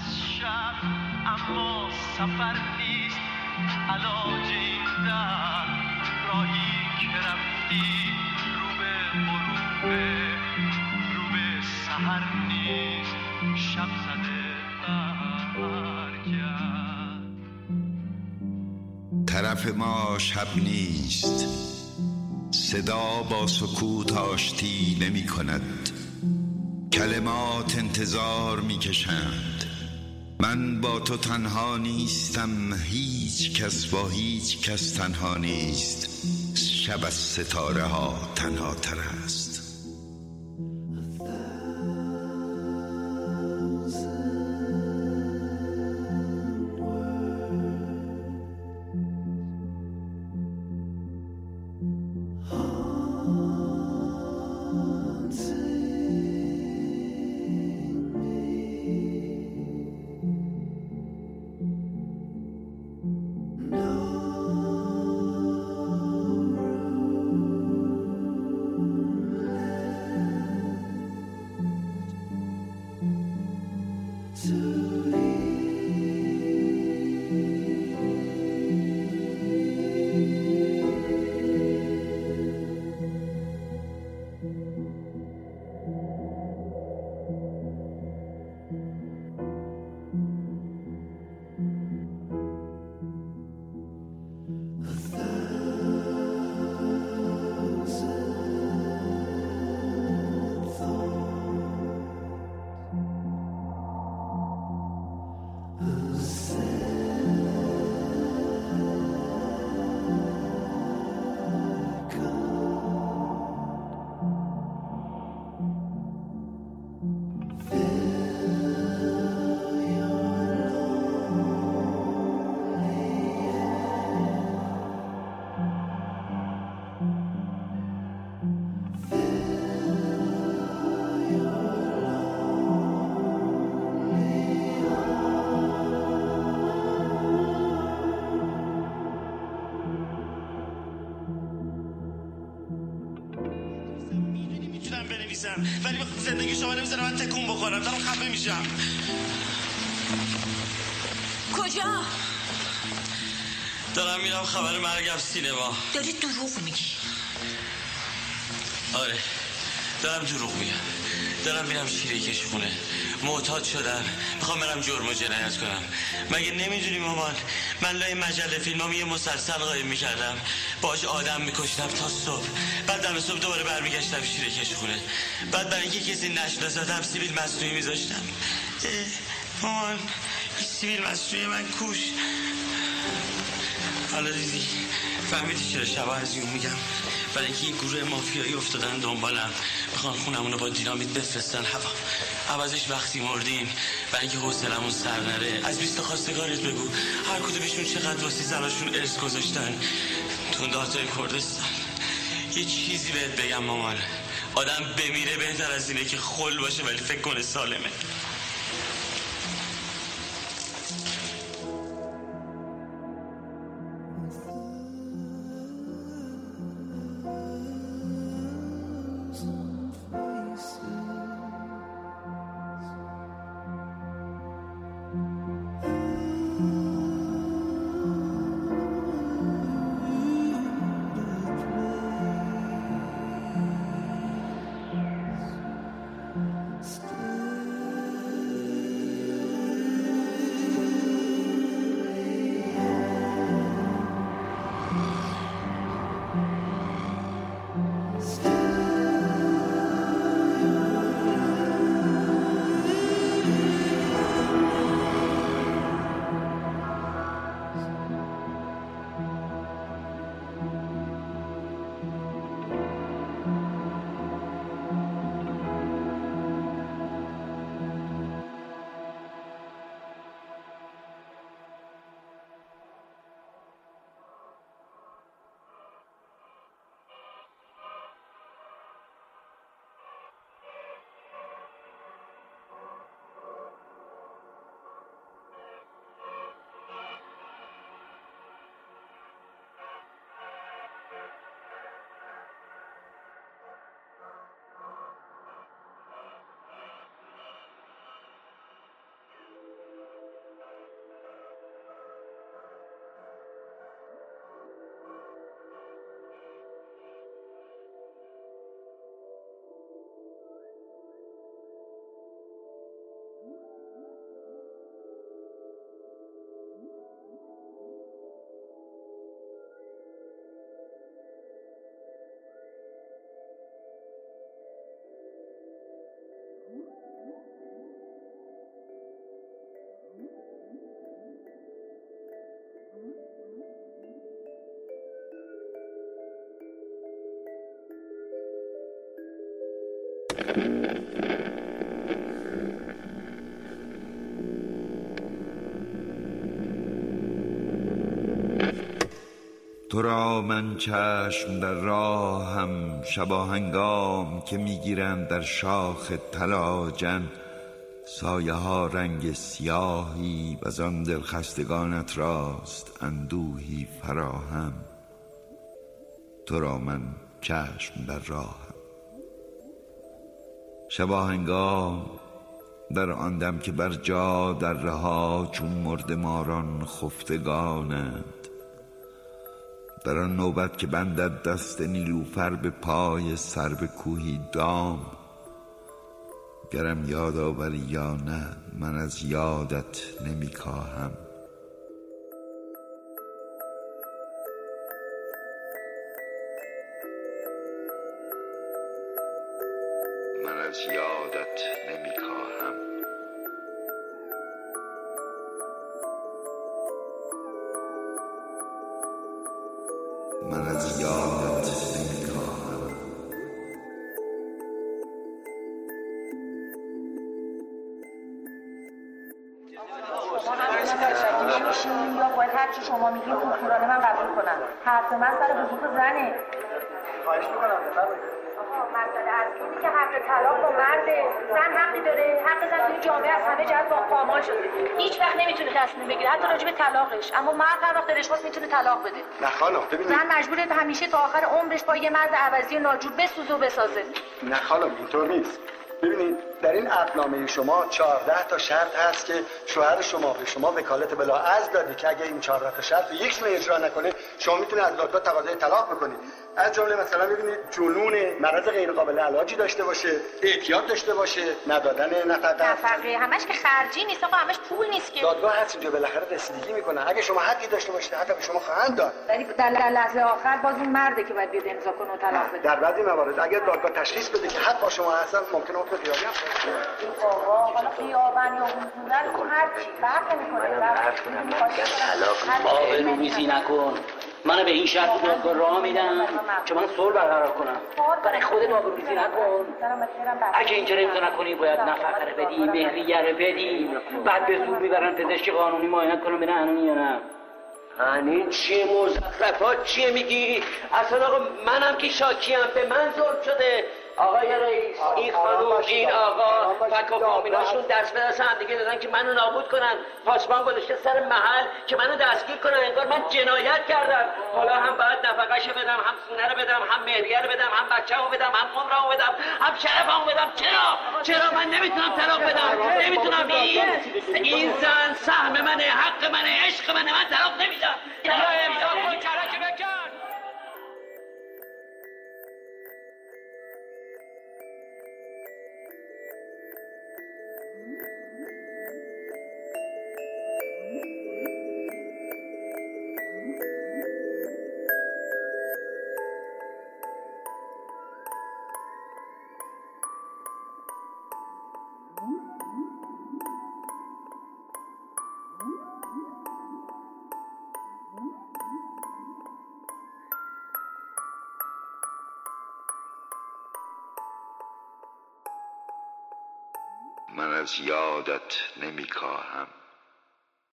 از شب اما سفر نیست. علاج این درد راهی که رفتی رو به غروبه رو به سهر نیست. شب زده برگرد طرف ما شب نیست. صدا با سکوت آشتی نمی کند. کلمات انتظار می کشند. من با تو تنها نیستم هیچ کس با هیچ کس تنها نیست. شب از ستاره ها تنها تر است. ولی زندگی شما نمی‌ذاره من تکون بخورم. دارم خفه میشم. کجا؟ دارم میرم خبر مرگم سینما. داری دروغ میگی. آره. دارم دروغ میگم. دارم میرم شیره کش خونه. معتاد شدم. می‌خوام برم جرم و جنایت کنم. مگه نمی‌دونی مامان؟ من لای مجله فیلم یه مسلسل قایم می‌کردم. باش آدم میکشتم تا صبح. بعد دم صبح دوباره برمیگشتم شیره کش خونه بعد برای اینکه کسی نشناسدم سیبیل مصنوعی میذاشتم. مامان سیبیل مصنوعی من کوش. حالا دیدی. فهمیدی چرا شبا از یون میگم؟ برای اینکه این گروه مافیایی افتادن دنبالم. می‌خوان خونمونو با دینامیت بفرستن. هوا عوضش وقتی مردیم. برای اینکه حوصلمون سر نره. از بیست خواستگارت بگو. هر کدومشون چقدر واسه زناشون ارث گذاشتن. تو داتای کردستان یه چیزی بهت بگم مامان. آدم بمیره بهتر از اینه که خل باشه ولی فکر کنه سالمه. تو را من چشم در راهم شباهنگام که می‌گیرند در شاخ تلاجن سایه ها رنگ سیاهی و آن دلخستگانت راست اندوهی فراهم. تو را من چشم در راهم شباهنگام در آن دم که بر جا در رها چون مرد ماران خفتگانند. در آن نوبت که بندد دست نیلوفر به پای سر به کوهی دام. گرم یاد آوری یا نه من از یادت نمی من از یادت نمی کاهم میشین یا باید هر چی شما میگین کورکورانه من قبول کنم حرف من سر زنه خواهش می‌کنم مسئله اصلی اینه که حق طلاق با مرده زن حقی داره. حق زن توی جامعه از همه جهت با پامال شده. هیچ وقت نمی‌تونه تصمیم بگیره. حتی راجع به طلاقش. اما مرد هر وقت دلش خواست می‌تونه طلاق بده. نه خانم ببینید. زن مجبوره همیشه تا آخر عمرش با یه مرد عوضی و ناجور بسوزه و بسازه. نه خانم اینطور نیست. ببینید در این عقدنامه شما 14 تا شرط هست که شوهر شما به شما وکالت بلا از دادی که اگه این 14 تا شرط یک سنه اجرا نکنه شما می‌تونید از دادگاه تقاضای طلاق بکنید. از جمله مثلا ببینید جنون مرض غیر قابل علاجی داشته باشه اعتیاد داشته باشه ندادن نفقه. نفقه همش که خرجی نیست آقا همش پول نیست که. دادگاه هست اینجا بالاخره رسیدگی می‌کنه. اگه شما حقی داشته باشید حتی به شما خواهند داد. ولی در لحظه آخر باز اون مرده که باید بیاد امضا کنه و طلاق بده. در بعضی موارد اگر دادگاه تشخیص بده که حق با شما هستن ممکنه حکم خیابی هم. بابا حالا خیابن یا حضورن تو هر چی فرق نمی‌کنه. آبروریزی نکن. منو به این شرط دادگاه راه میدم که من صلح برقرار کنم. برای خودت آبروریزی نکن. اگه اینجا رو امضا نکنی باید نفقه رو بدی مهریه رو بدی. بعد به زور می‌برن پزشک قانونی معاینت کنم ببینن هنونی یا نه. این چیه مزخرفات؟ چیه میگی؟ اصلا آقا منم که شاکیم به من ظلم شده. آقای رئیس این خانوم این آقا فک و فامیلاشون دست به دست هم دیگه دادن که منو نابود کنن. پاسبان گذاشته سر محل که منو دستگیر کنن. انگار من جنایت کردم. حالا هم باید نفقهشو بدم هم خونه رو بدم هم مهریه رو بدم هم بچه‌مو بدم هم عمرمو بدم هم شرفمو بدم. چرا؟ چرا من نمی‌تونم طلاق بدم؟ نمی‌تونم. این این زن سهم منه حق منه عشق منه. من طلاق نمیدم. Mm-hmm. از یادت نمی کاهم